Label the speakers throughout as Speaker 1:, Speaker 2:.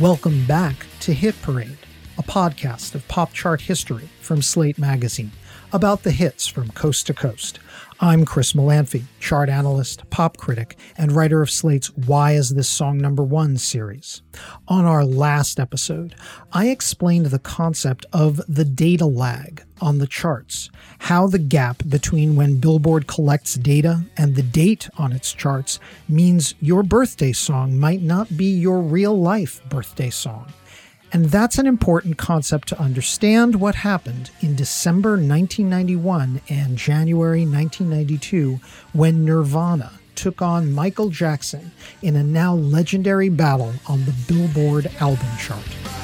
Speaker 1: Welcome back to Hit Parade, a podcast of pop chart history from Slate Magazine about the hits from coast to coast. I'm Chris Molanphy, chart analyst, pop critic, and writer of Slate's Why Is This Song Number One series. On our last episode, I explained the concept of the data lag on the charts, how the gap between when Billboard collects data and the date on its charts means your birthday song might not be your real life birthday song. And that's an important concept to understand what happened in December 1991 and January 1992 when Nirvana took on Michael Jackson in a now legendary battle on the Billboard album chart.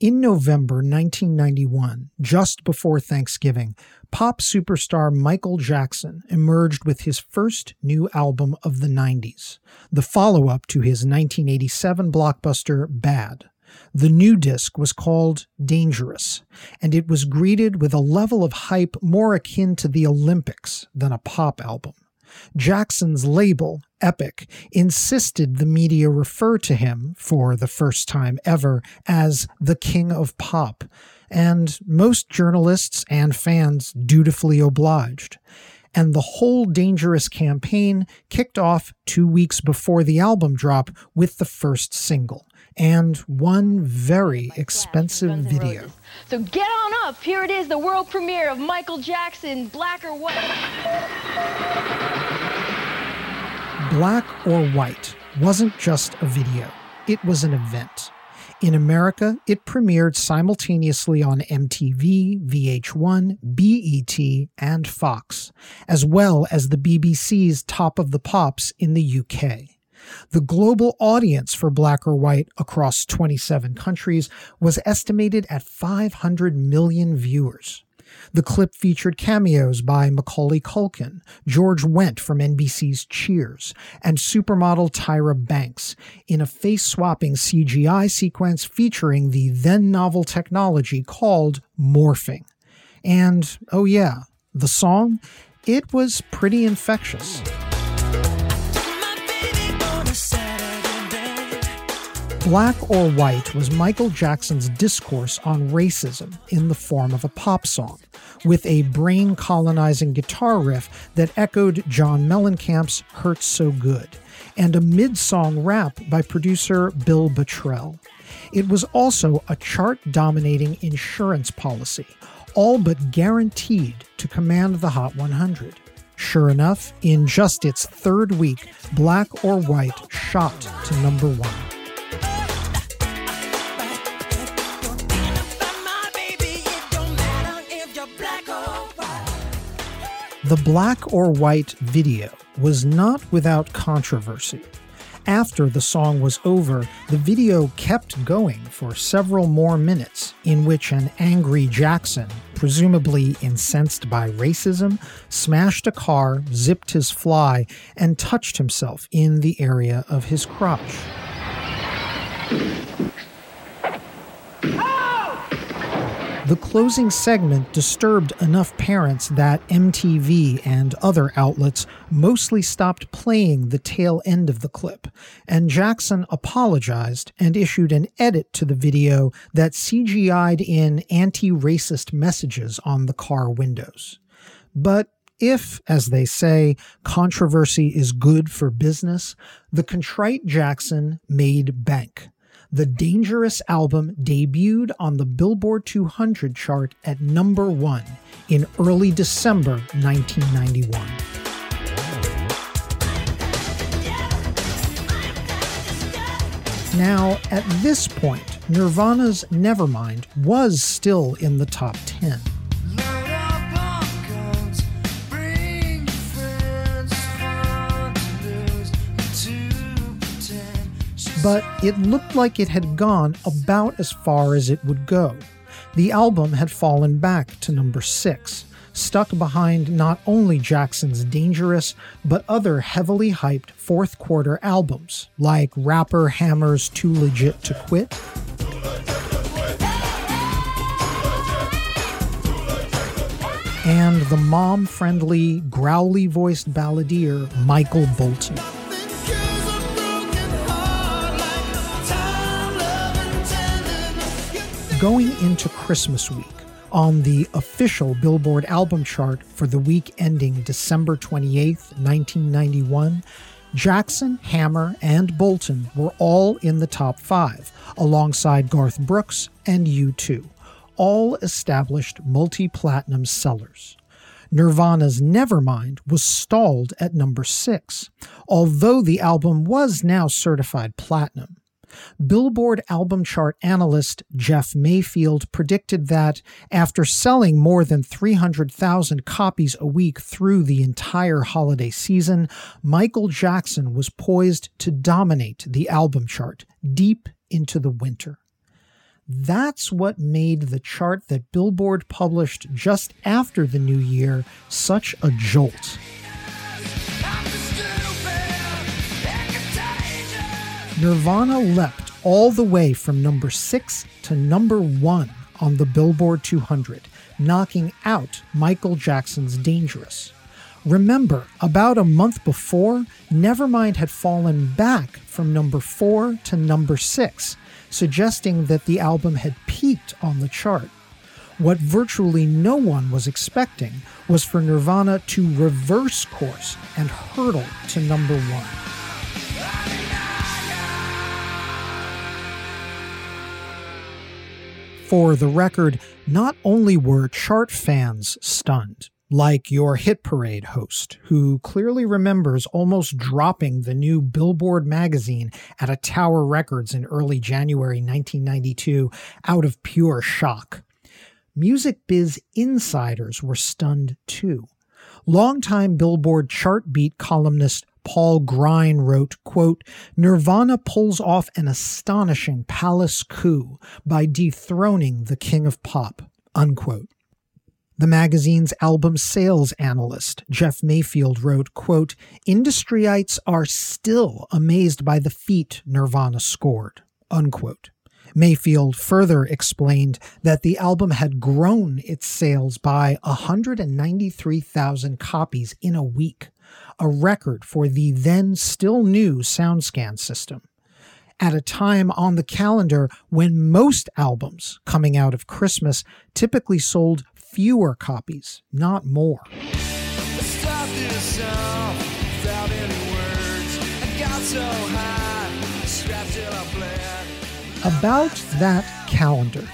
Speaker 1: In November 1991, just before Thanksgiving, pop superstar Michael Jackson emerged with his first new album of the 90s, the follow up to his 1987 blockbuster Bad. The new disc was called Dangerous, and it was greeted with a level of hype more akin to the Olympics than a pop album. Jackson's label, Epic, insisted the media refer to him, for the first time ever, as the King of Pop, and most journalists and fans dutifully obliged. And the whole Dangerous campaign kicked off two weeks before the album drop with the first single and one very expensive video.
Speaker 2: So get on up. Here it is, the world premiere of Michael Jackson, Black or White.
Speaker 1: Black or White wasn't just a video, it was an event. In America, it premiered simultaneously on MTV, VH1, BET, and Fox, as well as the BBC's Top of the Pops in the UK. The global audience for Black or White across 27 countries was estimated at 500 million viewers. The clip featured cameos by Macaulay Culkin, George Wendt from NBC's Cheers, and supermodel Tyra Banks in a face swapping CGI sequence featuring the then novel technology called morphing. And oh, yeah, the song? It was pretty infectious. Black or White was Michael Jackson's discourse on racism in the form of a pop song, with a brain colonizing guitar riff that echoed John Mellencamp's Hurt So Good, and a mid song rap by producer Bill Bottrell. It was also a chart dominating insurance policy, all but guaranteed to command the Hot 100. Sure enough, in just its third week, Black or White shot to number one. The black or white video was not without controversy. After the song was over, the video kept going for several more minutes, in which an angry Jackson, presumably incensed by racism, smashed a car, zipped his fly, and touched himself in the area of his crotch. Ah! The closing segment disturbed enough parents that MTV and other outlets mostly stopped playing the tail end of the clip, and Jackson apologized and issued an edit to the video that CGI'd in anti racist messages on the car windows. But if, as they say, controversy is good for business, the contrite Jackson made bank the Dangerous album debuted on the Billboard 200 chart at number one in early December 1991. Now, at this point, Nirvana's Nevermind was still in the top 10. But it looked like it had gone about as far as it would go. The album had fallen back to number six, stuck behind not only Jackson's Dangerous, but other heavily hyped fourth quarter albums like rapper Hammer's Too Legit to Quit. And the mom friendly, growly voiced balladeer Michael Bolton. Going into Christmas week, on the official Billboard album chart for the week ending December 28, 1991, Jackson, Hammer, and Bolton were all in the top five, alongside Garth Brooks and U2, all established multi platinum sellers. Nirvana's Nevermind was stalled at number six, although the album was now certified platinum. Billboard album chart analyst Jeff Mayfield predicted that after selling more than 300,000 copies a week through the entire holiday season, Michael Jackson was poised to dominate the album chart deep into the winter. That's what made the chart that Billboard published just after the new year such a jolt. Nirvana leapt all the way from number 6 to number 1 on the Billboard 200, knocking out Michael Jackson's Dangerous. Remember, about a month before, Nevermind had fallen back from number 4 to number 6, suggesting that the album had peaked on the chart. What virtually no one was expecting was for Nirvana to reverse course and hurtle to number 1. For the record, not only were chart fans stunned, like your Hit Parade host, who clearly remembers almost dropping the new Billboard magazine at a Tower Records in early January 1992 out of pure shock. Music biz insiders were stunned too. Longtime Billboard chart beat columnist Paul Grein wrote, quote, Nirvana pulls off an astonishing palace coup by dethroning the king of pop, unquote. The magazine's album sales analyst, Jeff Mayfield, wrote, quote, Industryites are still amazed by the feat Nirvana scored, unquote. Mayfield further explained that the album had grown its sales by 193,000 copies in a week, a record for the then still new SoundScan system. At a time on the calendar when most albums coming out of Christmas typically sold fewer copies, not more. About that calendar,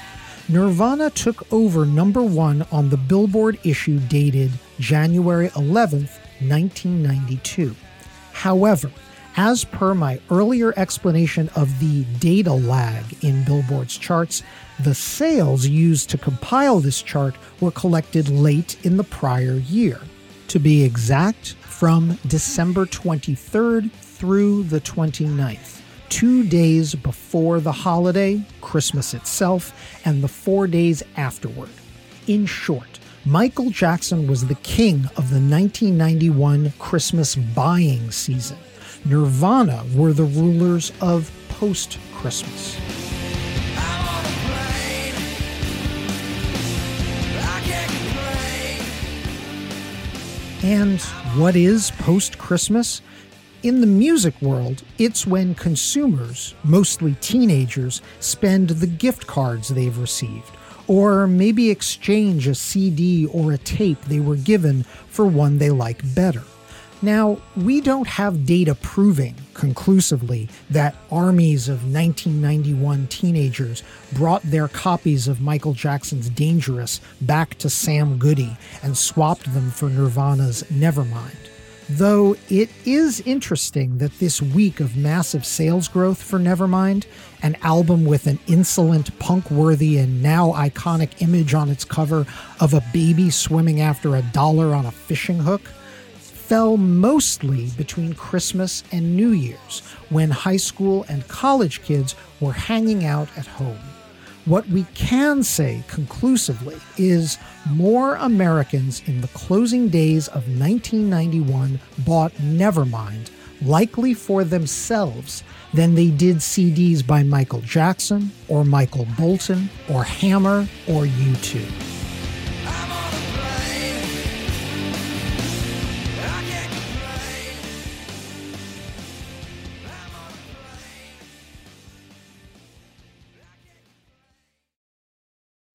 Speaker 1: Nirvana took over number one on the Billboard issue dated January 11th, 1992. However, as per my earlier explanation of the data lag in Billboard's charts, the sales used to compile this chart were collected late in the prior year. To be exact, from December 23rd through the 29th, two days before the holiday, Christmas itself, and the four days afterward. In short, Michael Jackson was the king of the 1991 Christmas buying season. Nirvana were the rulers of post Christmas. And what is post Christmas? In the music world, it's when consumers, mostly teenagers, spend the gift cards they've received or maybe exchange a CD or a tape they were given for one they like better. Now, we don't have data proving conclusively that armies of 1991 teenagers brought their copies of Michael Jackson's Dangerous back to Sam Goody and swapped them for Nirvana's Nevermind. Though it is interesting that this week of massive sales growth for Nevermind, an album with an insolent, punk worthy, and now iconic image on its cover of a baby swimming after a dollar on a fishing hook, fell mostly between Christmas and New Year's, when high school and college kids were hanging out at home. What we can say conclusively is more Americans in the closing days of 1991 bought Nevermind, likely for themselves, than they did CDs by Michael Jackson or Michael Bolton or Hammer or U2.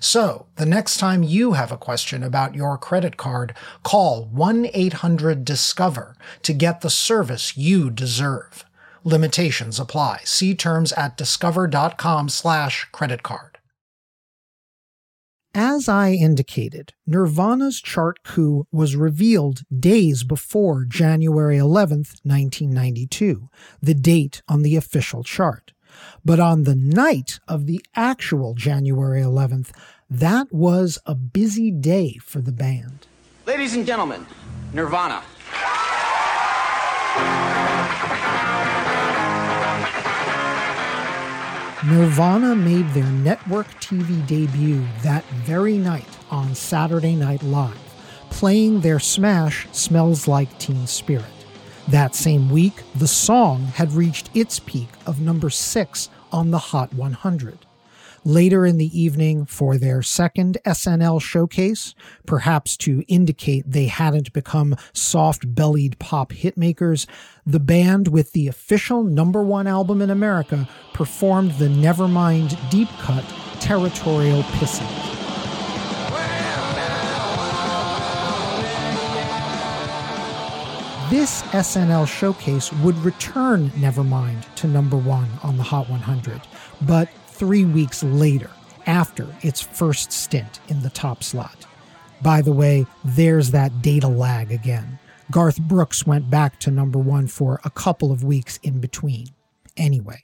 Speaker 1: So, the next time you have a question about your credit card, call 1 800 Discover to get the service you deserve. Limitations apply. See terms at discover.com/slash credit card. As I indicated, Nirvana's chart coup was revealed days before January 11th, 1992, the date on the official chart. But on the night of the actual January 11th, that was a busy day for the band.
Speaker 3: Ladies and gentlemen, Nirvana.
Speaker 1: Nirvana made their network TV debut that very night on Saturday Night Live, playing their smash Smells Like Teen Spirit. That same week, the song had reached its peak of number six on the Hot 100. Later in the evening, for their second SNL showcase, perhaps to indicate they hadn't become soft bellied pop hitmakers, the band with the official number one album in America performed the Nevermind deep cut Territorial Pissing. This SNL showcase would return Nevermind to number one on the Hot 100, but three weeks later, after its first stint in the top slot. By the way, there's that data lag again. Garth Brooks went back to number one for a couple of weeks in between. Anyway,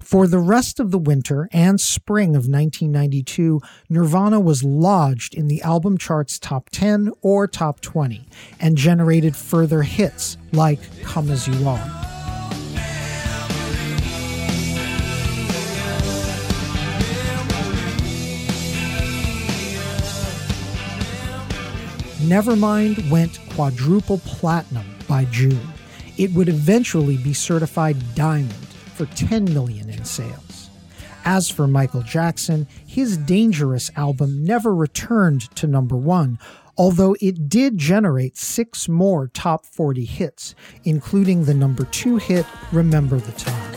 Speaker 1: for the rest of the winter and spring of 1992, Nirvana was lodged in the album chart's top 10 or top 20 and generated further hits like Come As You Are. Nevermind went quadruple platinum by June. It would eventually be certified diamond for 10 million in sales. As for Michael Jackson, his Dangerous album never returned to number 1, although it did generate 6 more top 40 hits, including the number 2 hit Remember the Time.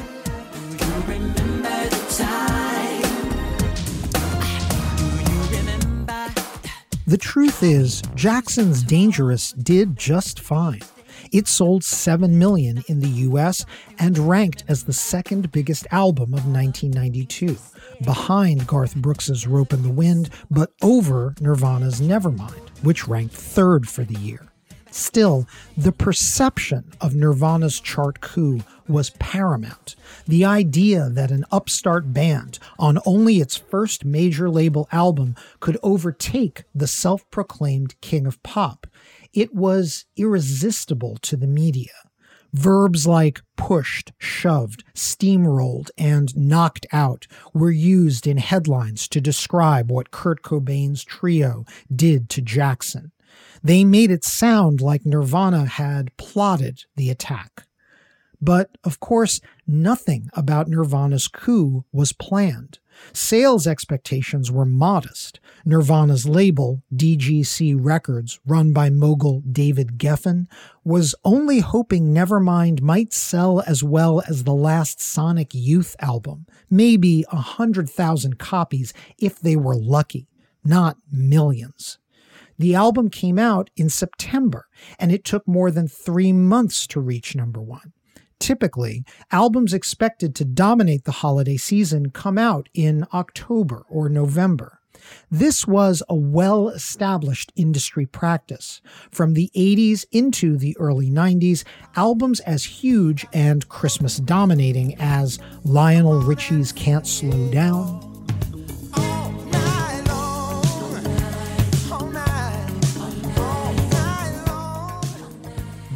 Speaker 1: The truth is, Jackson's Dangerous did just fine. It sold 7 million in the US and ranked as the second biggest album of 1992, behind Garth Brooks's Ropin' the Wind, but over Nirvana's Nevermind, which ranked third for the year. Still, the perception of Nirvana's chart coup was paramount. The idea that an upstart band on only its first major label album could overtake the self proclaimed king of pop it was irresistible to the media. Verbs like pushed, shoved, steamrolled, and knocked out were used in headlines to describe what Kurt Cobain's trio did to Jackson. They made it sound like Nirvana had plotted the attack. But, of course, nothing about Nirvana's coup was planned. Sales expectations were modest. Nirvana's label, DGC Records, run by mogul David Geffen, was only hoping Nevermind might sell as well as the last Sonic Youth album, maybe a hundred thousand copies if they were lucky, not millions. The album came out in September, and it took more than three months to reach number one. Typically, albums expected to dominate the holiday season come out in October or November. This was a well established industry practice. From the 80s into the early 90s, albums as huge and Christmas dominating as Lionel Richie's Can't Slow Down,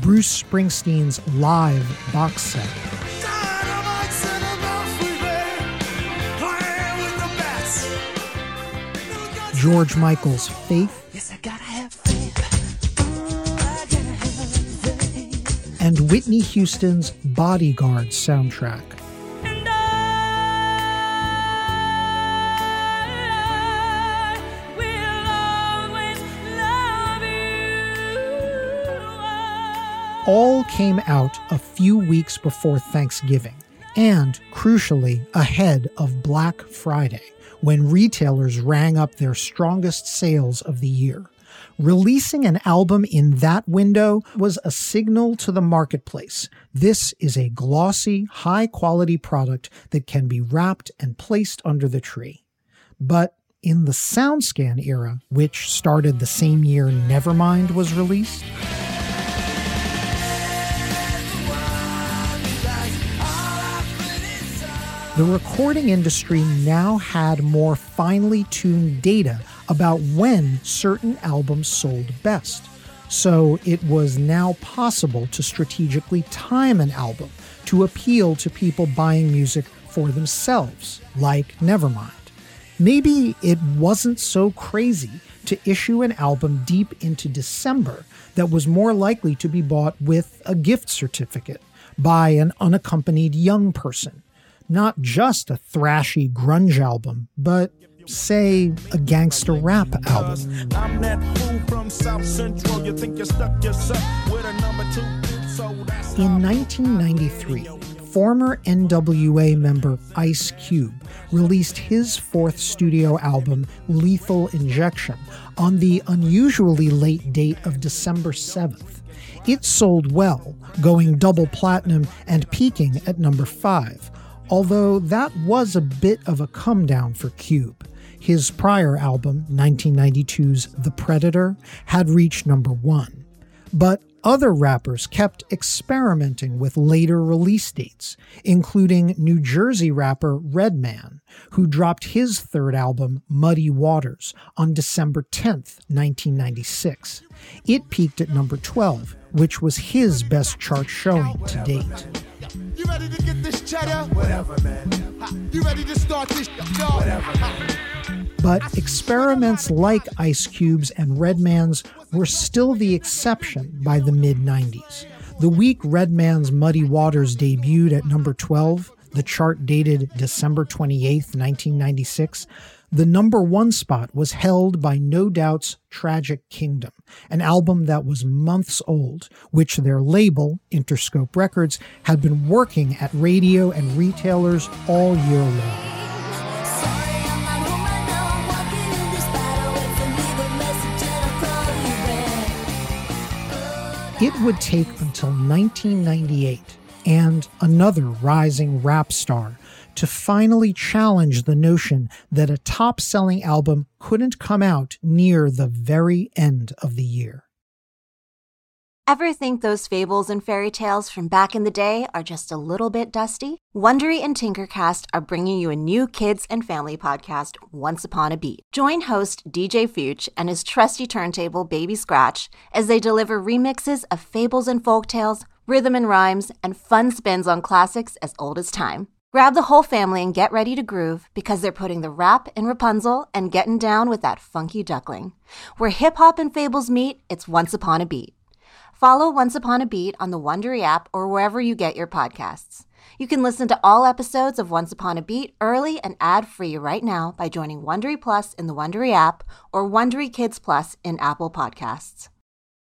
Speaker 1: Bruce Springsteen's live box set. George Michael's Faith. Yes, I gotta have faith. And Whitney Houston's Bodyguard soundtrack. All came out a few weeks before Thanksgiving, and crucially, ahead of Black Friday, when retailers rang up their strongest sales of the year. Releasing an album in that window was a signal to the marketplace. This is a glossy, high quality product that can be wrapped and placed under the tree. But in the SoundScan era, which started the same year Nevermind was released, The recording industry now had more finely tuned data about when certain albums sold best. So it was now possible to strategically time an album to appeal to people buying music for themselves, like Nevermind. Maybe it wasn't so crazy to issue an album deep into December that was more likely to be bought with a gift certificate by an unaccompanied young person not just a thrashy grunge album, but say a gangster rap album. In 1993, former NWA member Ice Cube released his fourth studio album, Lethal Injection, on the unusually late date of December 7th. It sold well, going double platinum and peaking at number 5, although that was a bit of a come down for Cube. His prior album, 1992's The Predator, had reached number one. But other rappers kept experimenting with later release dates, including New Jersey rapper Redman, who dropped his third album, Muddy Waters, on December 10th, 1996. It peaked at number 12, which was his best chart showing to date. You ready to get this cheddar? Whatever, man. You ready to start this? Whatever. But experiments like Ice Cube's and Redman's were still the exception by the mid 90s. The week Redman's Muddy Waters debuted at number 12, the chart dated December 28, 1996, the number one spot was held by No Doubt's Tragic Kingdom, an album that was months old, which their label, Interscope Records, had been working at radio and retailers all year long. It would take until 1998 and another rising rap star to finally challenge the notion that a top selling album couldn't come out near the very end of the year.
Speaker 4: Ever think those fables and fairy tales from back in the day are just a little bit dusty? Wondery and Tinkercast are bringing you a new kids and family podcast, Once Upon a Beat. Join host DJ Fuchs and his trusty turntable, Baby Scratch, as they deliver remixes of fables and folk tales, rhythm and rhymes, and fun spins on classics as old as time. Grab the whole family and get ready to groove because they're putting the rap in Rapunzel and getting down with that funky duckling. Where hip hop and fables meet, it's Once Upon a Beat. Follow Once Upon a Beat on the Wondery app or wherever you get your podcasts. You can listen to all episodes of Once Upon a Beat early and ad-free right now by joining Wondery Plus in the Wondery app or Wondery Kids Plus in Apple Podcasts.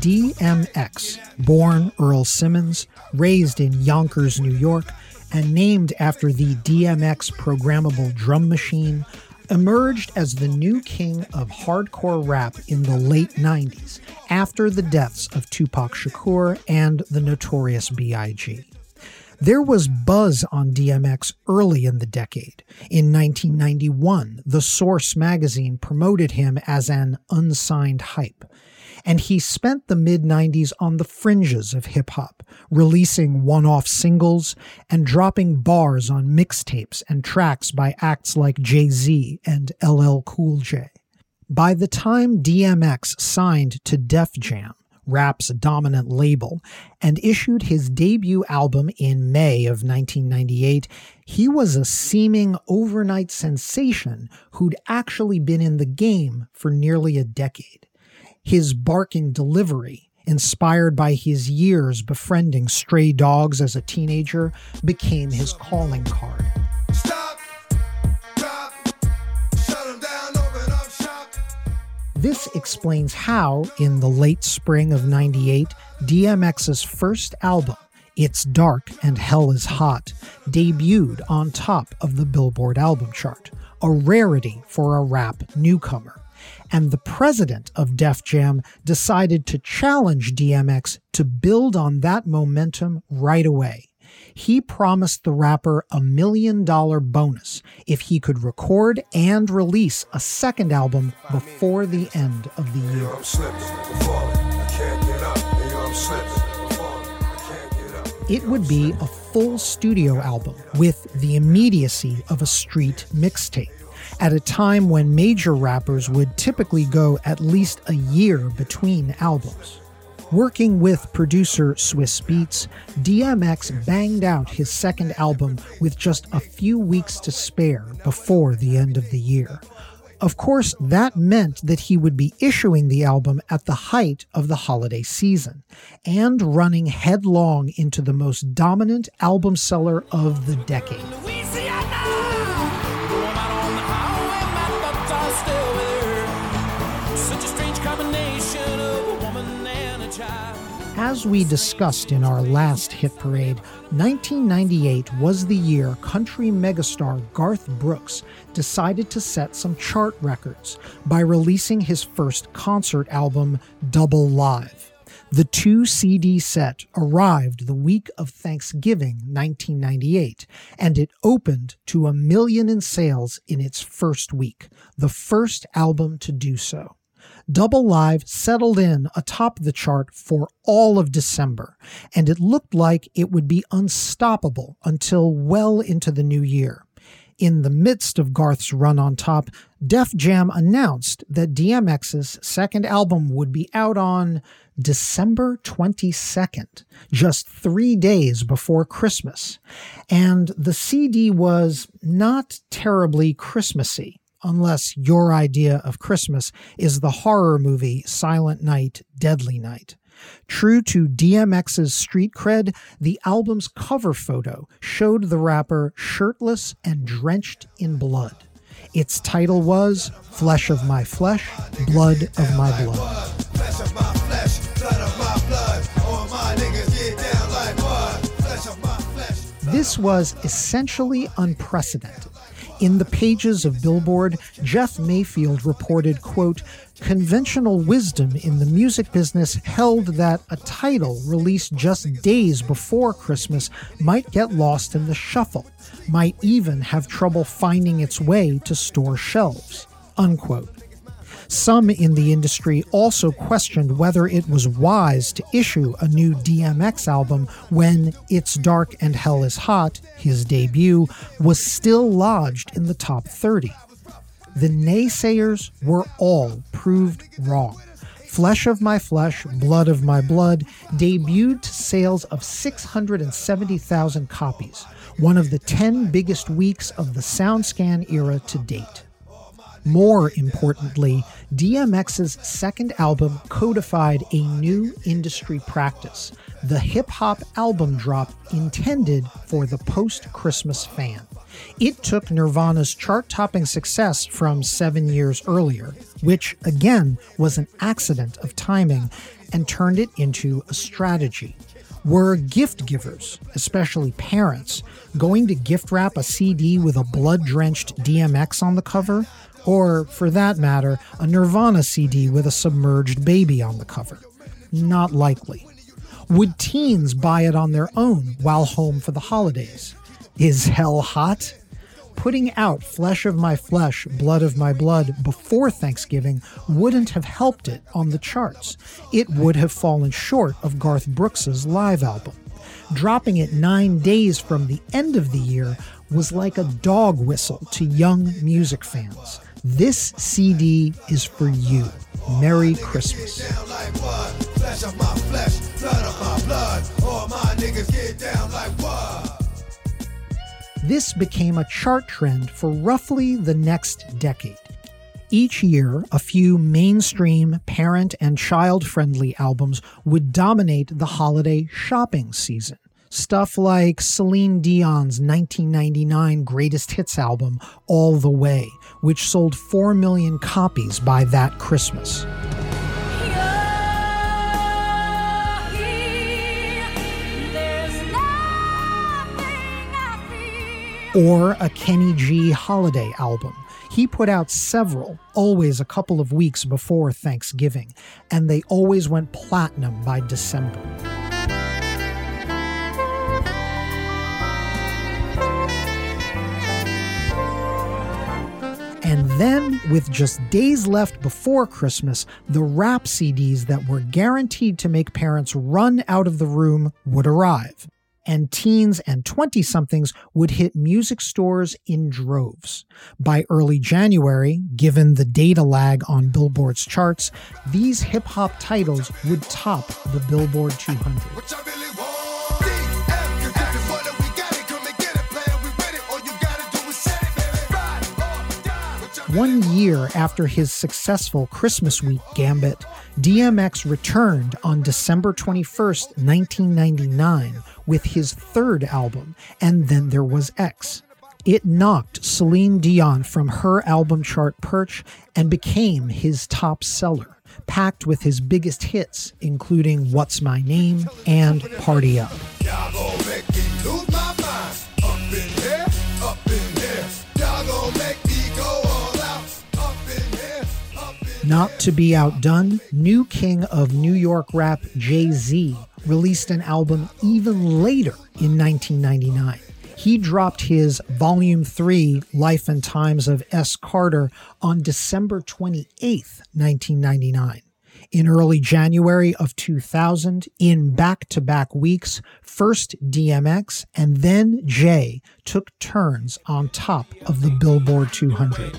Speaker 1: DMX, born Earl Simmons, raised in Yonkers, New York, and named after the DMX programmable drum machine, emerged as the new king of hardcore rap in the late 90s after the deaths of Tupac Shakur and the notorious B.I.G. There was buzz on DMX early in the decade. In 1991, The Source magazine promoted him as an unsigned hype and he spent the mid 90s on the fringes of hip hop, releasing one off singles and dropping bars on mixtapes and tracks by acts like Jay Z and LL Cool J. By the time DMX signed to Def Jam, rap's dominant label, and issued his debut album in May of 1998, he was a seeming overnight sensation who'd actually been in the game for nearly a decade. His barking delivery, inspired by his years befriending stray dogs as a teenager, became his calling card. This explains how, in the late spring of 98, DMX's first album, It's Dark and Hell is Hot, debuted on top of the Billboard album chart, a rarity for a rap newcomer and the president of Def Jam decided to challenge DMX to build on that momentum right away. He promised the rapper a million dollar bonus if he could record and release a second album before the end of the year. It would be a full studio album with the immediacy of a street mixtape at a time when major rappers would typically go at least a year between albums. Working with producer Swizz Beatz, DMX banged out his second album with just a few weeks to spare before the end of the year. Of course, that meant that he would be issuing the album at the height of the holiday season and running headlong into the most dominant album seller of the decade. As we discussed in our last hit parade, 1998 was the year country megastar Garth Brooks decided to set some chart records by releasing his first concert album, Double Live. The two CD set arrived the week of Thanksgiving 1998, and it opened to a million in sales in its first week, the first album to do so. Double Live settled in atop the chart for all of December, and it looked like it would be unstoppable until well into the new year. In the midst of Garth's run on top, Def Jam announced that DMX's second album would be out on December 22nd, just three days before Christmas. And the CD was not terribly Christmassy unless your idea of Christmas is the horror movie Silent Night, Deadly Night. True to DMX's street cred, the album's cover photo showed the rapper shirtless and drenched in blood. Its title was Flesh of My Flesh, Blood of My Blood. This was essentially unprecedented in the pages of Billboard, Jeff Mayfield reported, quote, conventional wisdom in the music business held that a title released just days before Christmas might get lost in the shuffle, might even have trouble finding its way to store shelves, unquote. Some in the industry also questioned whether it was wise to issue a new DMX album when It's Dark and Hell is Hot, his debut, was still lodged in the top 30. The naysayers were all proved wrong. Flesh of My Flesh, Blood of My Blood debuted to sales of 670,000 copies, one of the 10 biggest weeks of the SoundScan era to date. More importantly, DMX's second album codified a new industry practice the hip hop album drop intended for the post Christmas fan. It took Nirvana's chart topping success from seven years earlier, which again was an accident of timing, and turned it into a strategy. Were gift givers, especially parents, going to gift wrap a CD with a blood drenched DMX on the cover? Or, for that matter, a Nirvana CD with a submerged baby on the cover? Not likely. Would teens buy it on their own while home for the holidays? Is hell hot? Putting out Flesh of My Flesh, Blood of My Blood before Thanksgiving wouldn't have helped it on the charts. It would have fallen short of Garth Brooks's live album. Dropping it nine days from the end of the year was like a dog whistle to young music fans. This CD is for you. Merry Christmas. This became a chart trend for roughly the next decade. Each year, a few mainstream parent and child friendly albums would dominate the holiday shopping season. Stuff like Celine Dion's 1999 greatest hits album, All the Way, which sold 4 million copies by that Christmas. Or a Kenny G holiday album. He put out several, always a couple of weeks before Thanksgiving, and they always went platinum by December. Then, with just days left before Christmas, the rap CDs that were guaranteed to make parents run out of the room would arrive. And teens and 20 somethings would hit music stores in droves. By early January, given the data lag on Billboard's charts, these hip hop titles would top the Billboard 200. One year after his successful Christmas week gambit, DMX returned on December 21st, 1999, with his third album, and then there was X. It knocked Celine Dion from her album chart perch and became his top seller, packed with his biggest hits, including What's My Name and Party Up. Not to be outdone, new king of New York rap Jay Z released an album even later in 1999. He dropped his Volume 3 Life and Times of S. Carter on December 28, 1999. In early January of 2000, in back to back weeks, first DMX and then Jay took turns on top of the Billboard 200.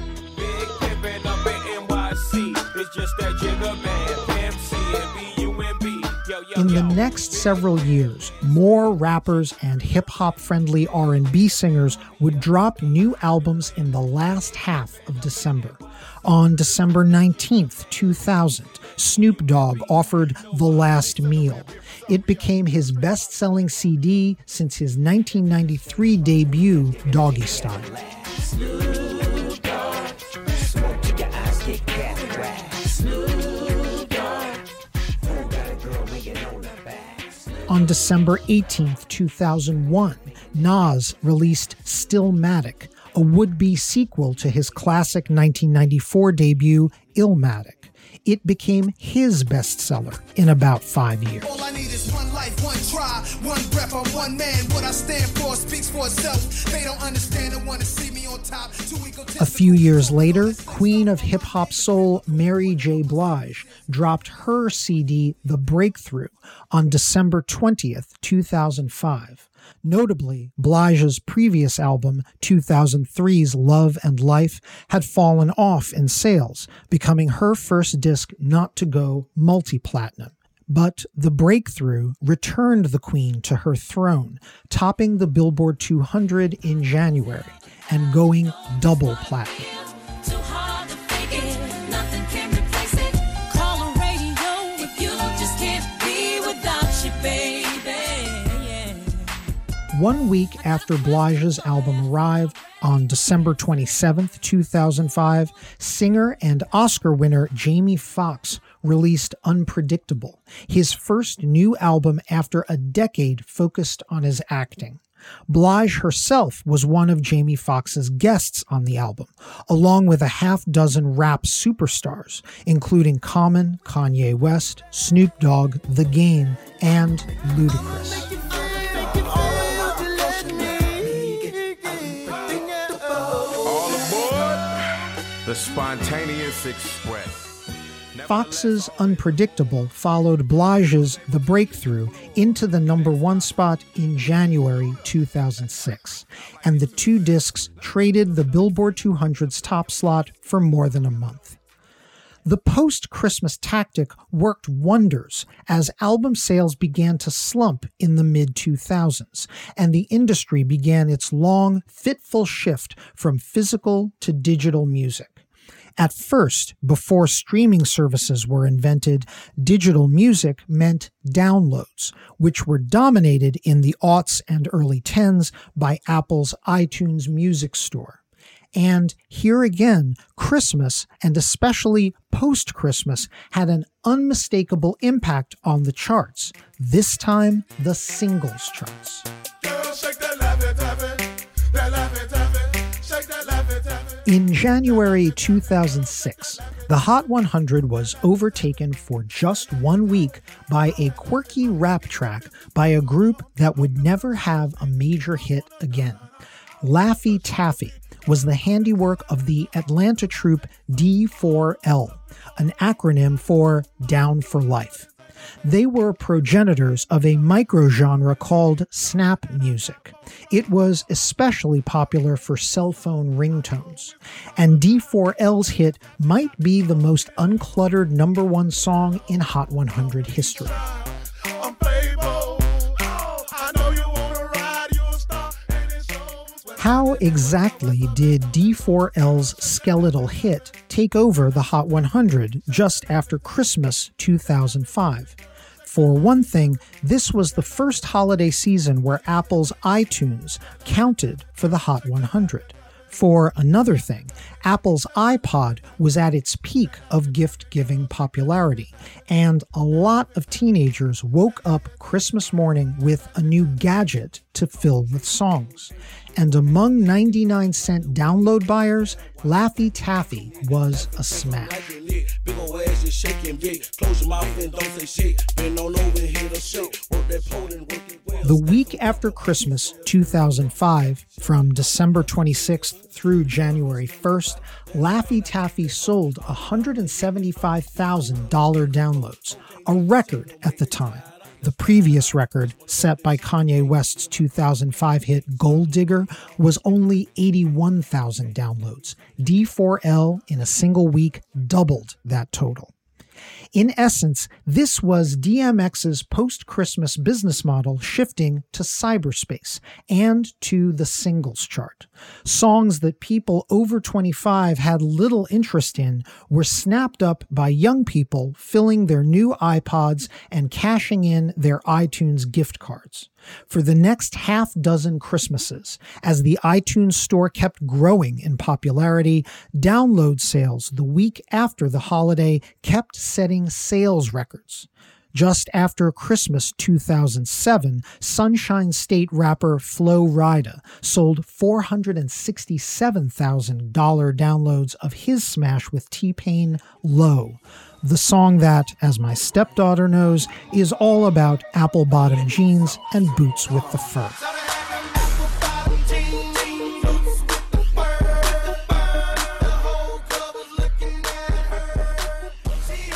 Speaker 1: In the next several years, more rappers and hip-hop friendly R&B singers would drop new albums in the last half of December. On December 19th, 2000, Snoop Dogg offered The Last Meal. It became his best-selling CD since his 1993 debut, Doggystyle. On December 18, 2001, Nas released Stillmatic, a would be sequel to his classic 1994 debut, Illmatic. It became his bestseller in about five years. All I need is one life, one try, one breath, I'm one man. What I stand for speaks for itself. They don't understand and want to see me on top. A few years later, Queen of Hip Hop Soul Mary J. Blige dropped her CD, The Breakthrough, on December 20th, 2005. Notably, Blige's previous album, 2003's Love and Life, had fallen off in sales, becoming her first disc not to go multi platinum. But the breakthrough returned the Queen to her throne, topping the Billboard 200 in January and going double platinum. One week after Blige's album arrived, on December 27, 2005, singer and Oscar winner Jamie Foxx released Unpredictable, his first new album after a decade focused on his acting. Blige herself was one of Jamie Foxx's guests on the album, along with a half dozen rap superstars, including Common, Kanye West, Snoop Dogg, The Game, and Ludacris.
Speaker 5: The Spontaneous Express.
Speaker 1: Foxx's Unpredictable followed Blige's The Breakthrough into the number one spot in January 2006, and the two discs traded the Billboard 200's top slot for more than a month. The post Christmas tactic worked wonders as album sales began to slump in the mid 2000s, and the industry began its long, fitful shift from physical to digital music. At first, before streaming services were invented, digital music meant downloads, which were dominated in the aughts and early tens by Apple's iTunes Music Store. And here again, Christmas, and especially post Christmas, had an unmistakable impact on the charts, this time the singles charts. In January 2006, the Hot 100 was overtaken for just one week by a quirky rap track by a group that would never have a major hit again. Laffy Taffy was the handiwork of the Atlanta troupe D4L, an acronym for Down for Life. They were progenitors of a microgenre called snap music. It was especially popular for cell phone ringtones, and D4L's hit might be the most uncluttered number one song in Hot 100 history. How exactly did D4L's skeletal hit take over the Hot 100 just after Christmas 2005? For one thing, this was the first holiday season where Apple's iTunes counted for the Hot 100. For another thing, Apple's iPod was at its peak of gift giving popularity, and a lot of teenagers woke up Christmas morning with a new gadget to fill with songs. And among 99 cent download buyers, Laffy Taffy was a smash. The week after Christmas 2005, from December 26th through January 1st, Laffy Taffy sold $175,000 downloads, a record at the time. The previous record, set by Kanye West's 2005 hit Gold Digger, was only 81,000 downloads. D4L in a single week doubled that total. In essence, this was DMX's post Christmas business model shifting to cyberspace and to the singles chart. Songs that people over 25 had little interest in were snapped up by young people filling their new iPods and cashing in their iTunes gift cards for the next half dozen Christmases. As the iTunes store kept growing in popularity, download sales the week after the holiday kept setting sales records. Just after Christmas 2007, Sunshine State rapper Flo Rida sold $467,000 downloads of his smash with T Pain Low, the song that, as my stepdaughter knows, is all about apple bottom jeans and boots with the fur.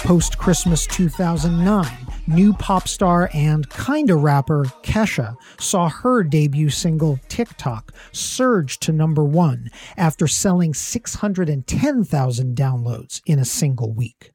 Speaker 1: Post Christmas 2009, new pop star and kinda rapper Kesha saw her debut single TikTok surge to number one after selling 610,000 downloads in a single week.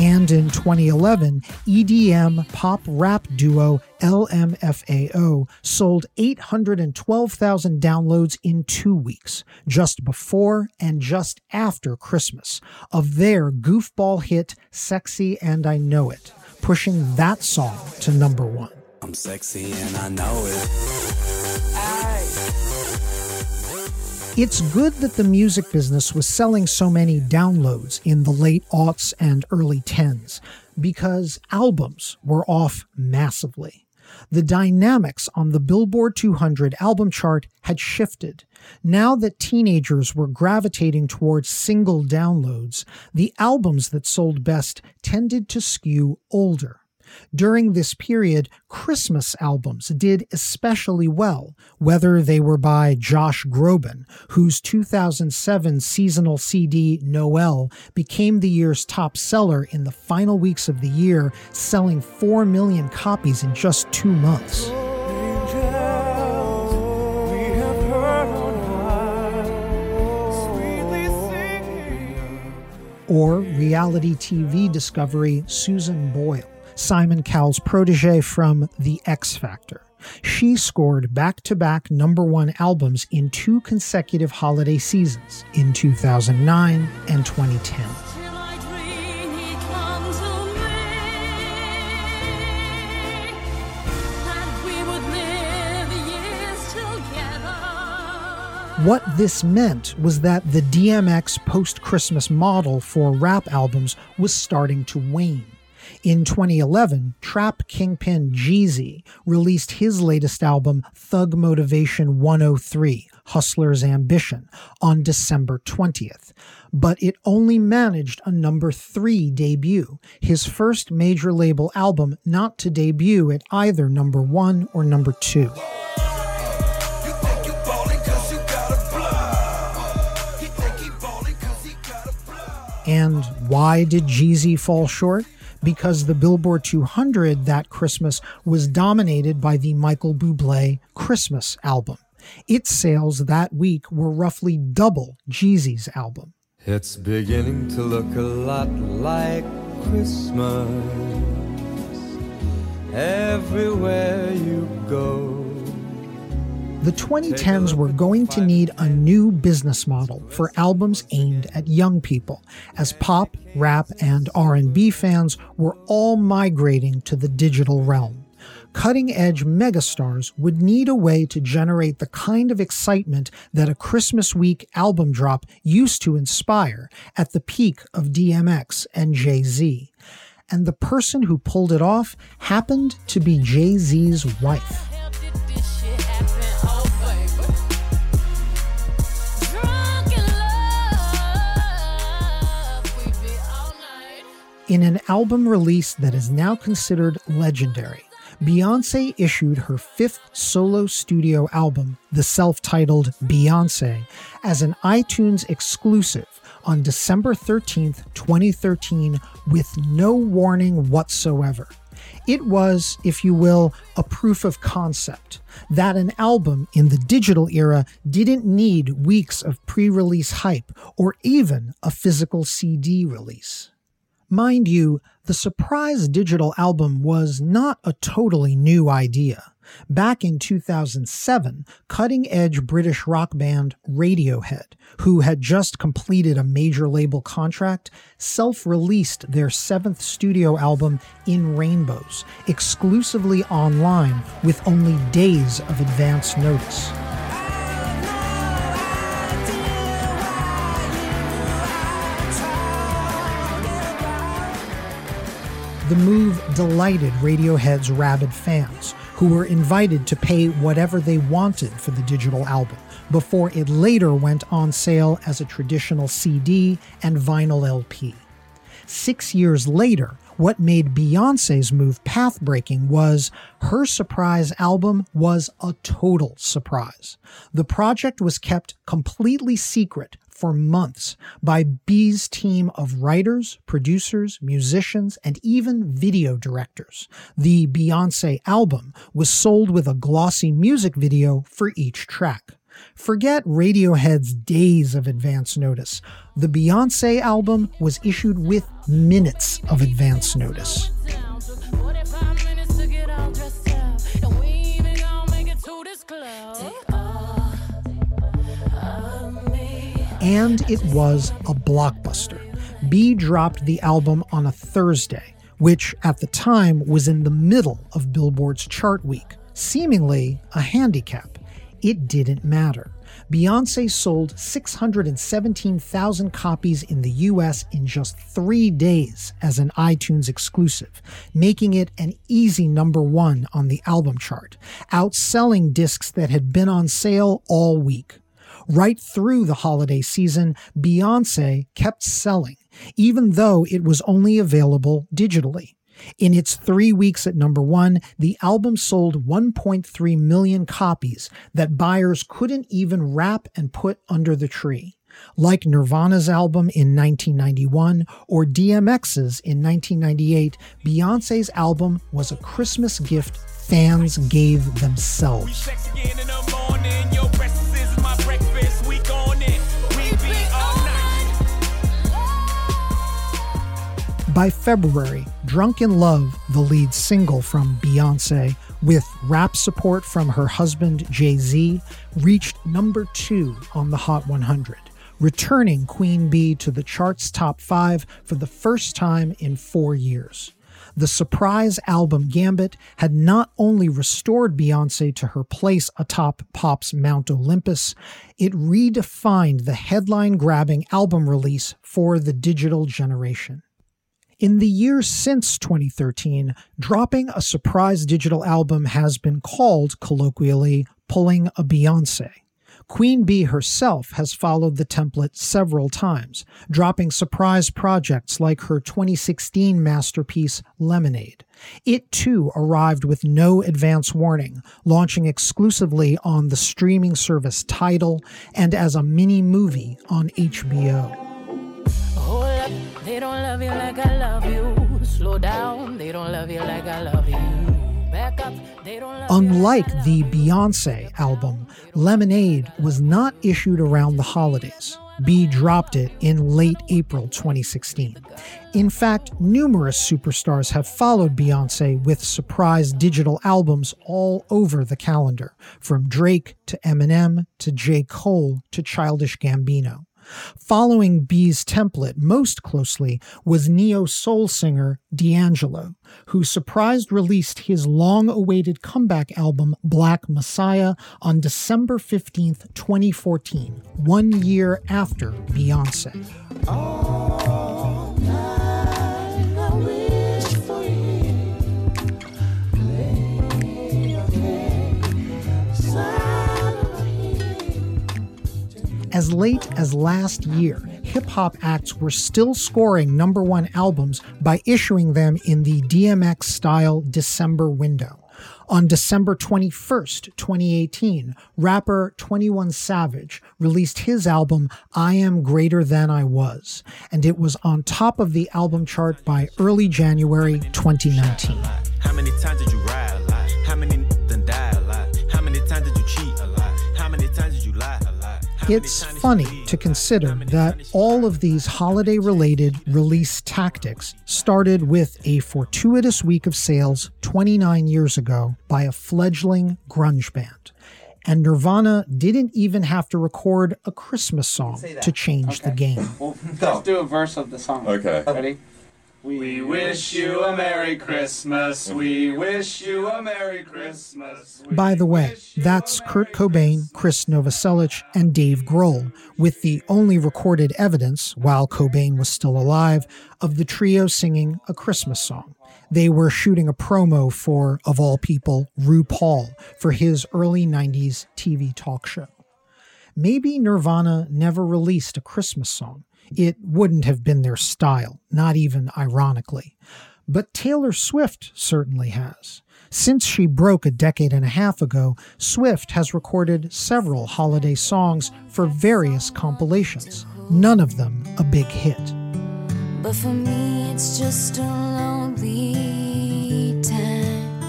Speaker 1: And in 2011, EDM pop rap duo LMFAO sold 812,000 downloads in two weeks, just before and just after Christmas, of their goofball hit Sexy and I Know It, pushing that song to number one.
Speaker 6: I'm sexy and I know it.
Speaker 1: It's good that the music business was selling so many downloads in the late aughts and early tens because albums were off massively. The dynamics on the Billboard 200 album chart had shifted. Now that teenagers were gravitating towards single downloads, the albums that sold best tended to skew older. During this period, Christmas albums did especially well, whether they were by Josh Groban, whose 2007 seasonal CD Noel became the year's top seller in the final weeks of the year, selling 4 million copies in just two months. or reality TV discovery Susan Boyle. Simon Cowell's protege from The X Factor. She scored back to back number one albums in two consecutive holiday seasons in 2009 and 2010. What this meant was that the DMX post Christmas model for rap albums was starting to wane. In 2011, trap kingpin Jeezy released his latest album, Thug Motivation 103 Hustler's Ambition, on December 20th. But it only managed a number three debut, his first major label album not to debut at either number one or number two. And why did Jeezy fall short? Because the Billboard 200 that Christmas was dominated by the Michael Bublé Christmas album. Its sales that week were roughly double Jeezy's album.
Speaker 7: It's beginning to look a lot like Christmas everywhere you go.
Speaker 1: The 2010s were going to need a new business model for albums aimed at young people, as pop, rap, and R&B fans were all migrating to the digital realm. Cutting-edge megastars would need a way to generate the kind of excitement that a Christmas week album drop used to inspire at the peak of DMX and Jay-Z. And the person who pulled it off happened to be Jay-Z's wife. In an album release that is now considered legendary, Beyonce issued her fifth solo studio album, the self titled Beyonce, as an iTunes exclusive on December 13th, 2013, with no warning whatsoever. It was, if you will, a proof of concept that an album in the digital era didn't need weeks of pre release hype or even a physical CD release. Mind you, the surprise digital album was not a totally new idea. Back in 2007, cutting edge British rock band Radiohead, who had just completed a major label contract, self released their seventh studio album In Rainbows, exclusively online with only days of advance notice. The move delighted Radiohead's rabid fans, who were invited to pay whatever they wanted for the digital album, before it later went on sale as a traditional CD and vinyl LP. Six years later, what made Beyonce's move path-breaking was her surprise album was a total surprise. The project was kept completely secret for months by B's team of writers, producers, musicians, and even video directors. The Beyonce album was sold with a glossy music video for each track. Forget Radiohead's days of advance notice. The Beyonce album was issued with minutes of advance notice. And it was a blockbuster. B dropped the album on a Thursday, which at the time was in the middle of Billboard's chart week, seemingly a handicap. It didn't matter. Beyonce sold 617,000 copies in the US in just three days as an iTunes exclusive, making it an easy number one on the album chart, outselling discs that had been on sale all week. Right through the holiday season, Beyonce kept selling, even though it was only available digitally. In its three weeks at number one, the album sold 1.3 million copies that buyers couldn't even wrap and put under the tree. Like Nirvana's album in 1991 or DMX's in 1998, Beyonce's album was a Christmas gift fans gave themselves. By February, Drunk in Love, the lead single from Beyonce, with rap support from her husband Jay Z, reached number two on the Hot 100, returning Queen Bee to the chart's top five for the first time in four years. The surprise album Gambit had not only restored Beyonce to her place atop pop's Mount Olympus, it redefined the headline grabbing album release for the digital generation. In the years since 2013, dropping a surprise digital album has been called, colloquially, pulling a Beyonce. Queen Bee herself has followed the template several times, dropping surprise projects like her 2016 masterpiece Lemonade. It too arrived with no advance warning, launching exclusively on the streaming service Tidal and as a mini movie on HBO. They don't love you like I love you. Slow down, they don't love you like I love you. Up, Unlike the Beyonce album, Lemonade was not issued around the holidays. B dropped it in late April 2016. In fact, numerous superstars have followed Beyonce with surprise digital albums all over the calendar, from Drake to Eminem to J. Cole to Childish Gambino. Following B's template most closely was neo soul singer D'Angelo, who surprised released his long awaited comeback album Black Messiah on December 15th, 2014, one year after Beyonce. Oh. As late as last year, hip hop acts were still scoring number one albums by issuing them in the DMX style December window. On December 21st, 2018, rapper 21 Savage released his album I Am Greater Than I Was, and it was on top of the album chart by early January 2019. It's funny to consider that all of these holiday related release tactics started with a fortuitous week of sales 29 years ago by a fledgling grunge band. And Nirvana didn't even have to record a Christmas song to change okay. the game.
Speaker 3: Well, let's do a verse of the song.
Speaker 8: Okay.
Speaker 3: Ready? We wish you a Merry Christmas. We wish you a Merry Christmas.
Speaker 1: We By the way, that's Kurt Cobain, Chris Novoselic, and Dave Grohl, with the only recorded evidence, while Cobain was still alive, of the trio singing a Christmas song. They were shooting a promo for, of all people, RuPaul for his early 90s TV talk show. Maybe Nirvana never released a Christmas song it wouldn't have been their style, not even ironically. But Taylor Swift certainly has. Since she broke a decade and a half ago, Swift has recorded several holiday songs for various compilations, none of them a big hit. But for me, it's just a lonely time.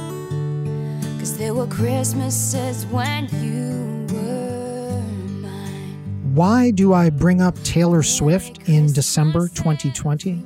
Speaker 1: Cause there were Christmases when you Why do I bring up Taylor Swift in December 2020?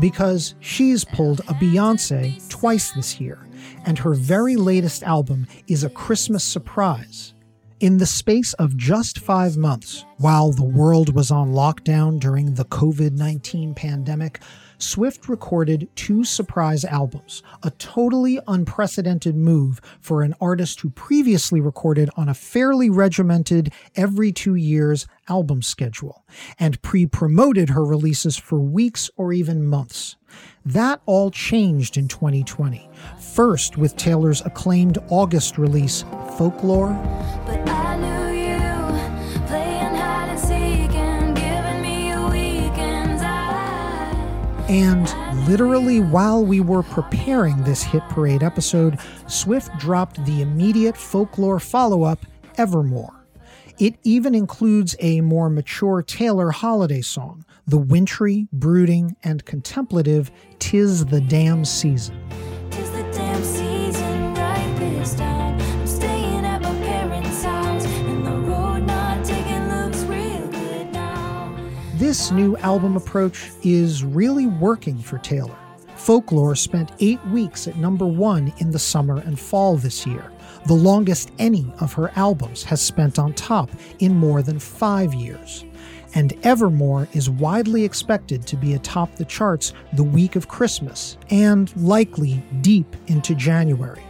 Speaker 1: Because she's pulled a Beyonce twice this year, and her very latest album is a Christmas surprise. In the space of just five months, while the world was on lockdown during the COVID 19 pandemic, Swift recorded two surprise albums, a totally unprecedented move for an artist who previously recorded on a fairly regimented every two years album schedule, and pre promoted her releases for weeks or even months. That all changed in 2020. First, with Taylor's acclaimed August release, Folklore. And literally while we were preparing this Hit Parade episode, Swift dropped the immediate folklore follow up, Evermore. It even includes a more mature Taylor holiday song, the wintry, brooding, and contemplative Tis the Damn Season. This new album approach is really working for Taylor. Folklore spent eight weeks at number one in the summer and fall this year, the longest any of her albums has spent on top in more than five years. And Evermore is widely expected to be atop the charts the week of Christmas, and likely deep into January.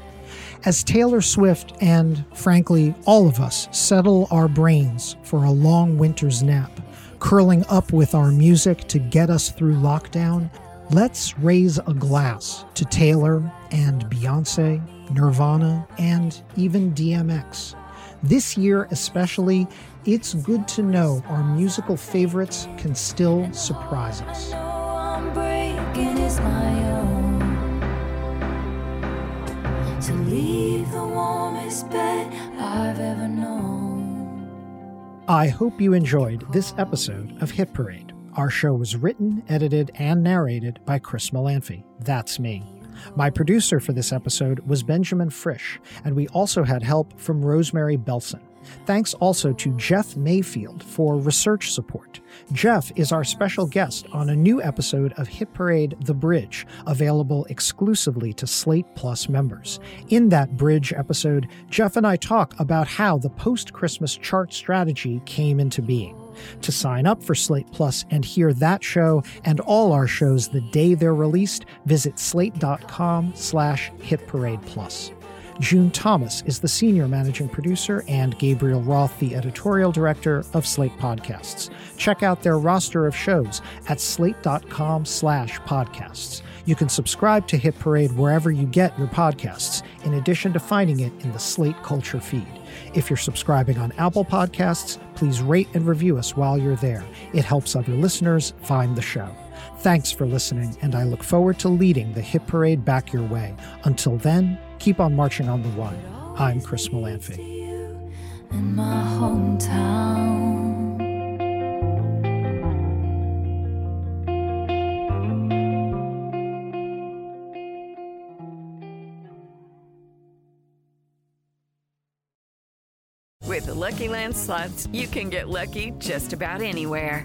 Speaker 1: As Taylor Swift and, frankly, all of us settle our brains for a long winter's nap, curling up with our music to get us through lockdown, let's raise a glass to Taylor and Beyonce, Nirvana, and even DMX. This year, especially, it's good to know our musical favorites can still surprise us. To leave the warmest bed I've ever known. I hope you enjoyed this episode of Hit Parade. Our show was written, edited, and narrated by Chris Molanphy. That's me. My producer for this episode was Benjamin Frisch, and we also had help from Rosemary Belson. Thanks also to Geoff Mayfield for research support. Geoff is our special guest on a new episode of Hit Parade The Bridge, available exclusively to Slate Plus members. In that Bridge episode, Geoff and I talk about how the post Christmas chart strategy came into being. To sign up for Slate Plus and hear that show and all our shows the day they're released, visit slate.com slash hitparadeplus. June Thomas is the senior managing producer and Gabriel Roth the editorial director of Slate Podcasts. Check out their roster of shows at slate.com slash podcasts. You can subscribe to Hit Parade wherever you get your podcasts, in addition to finding it in the Slate Culture feed. If you're subscribing on Apple Podcasts, please rate and review us while you're there. It helps other listeners find the show. Thanks for listening, and I look forward to leading the Hit Parade back your way. Until then, keep on marching on the one. I'm Chris Molanphy. In my hometown.
Speaker 8: With the Lucky Land slots, you can get lucky just about anywhere.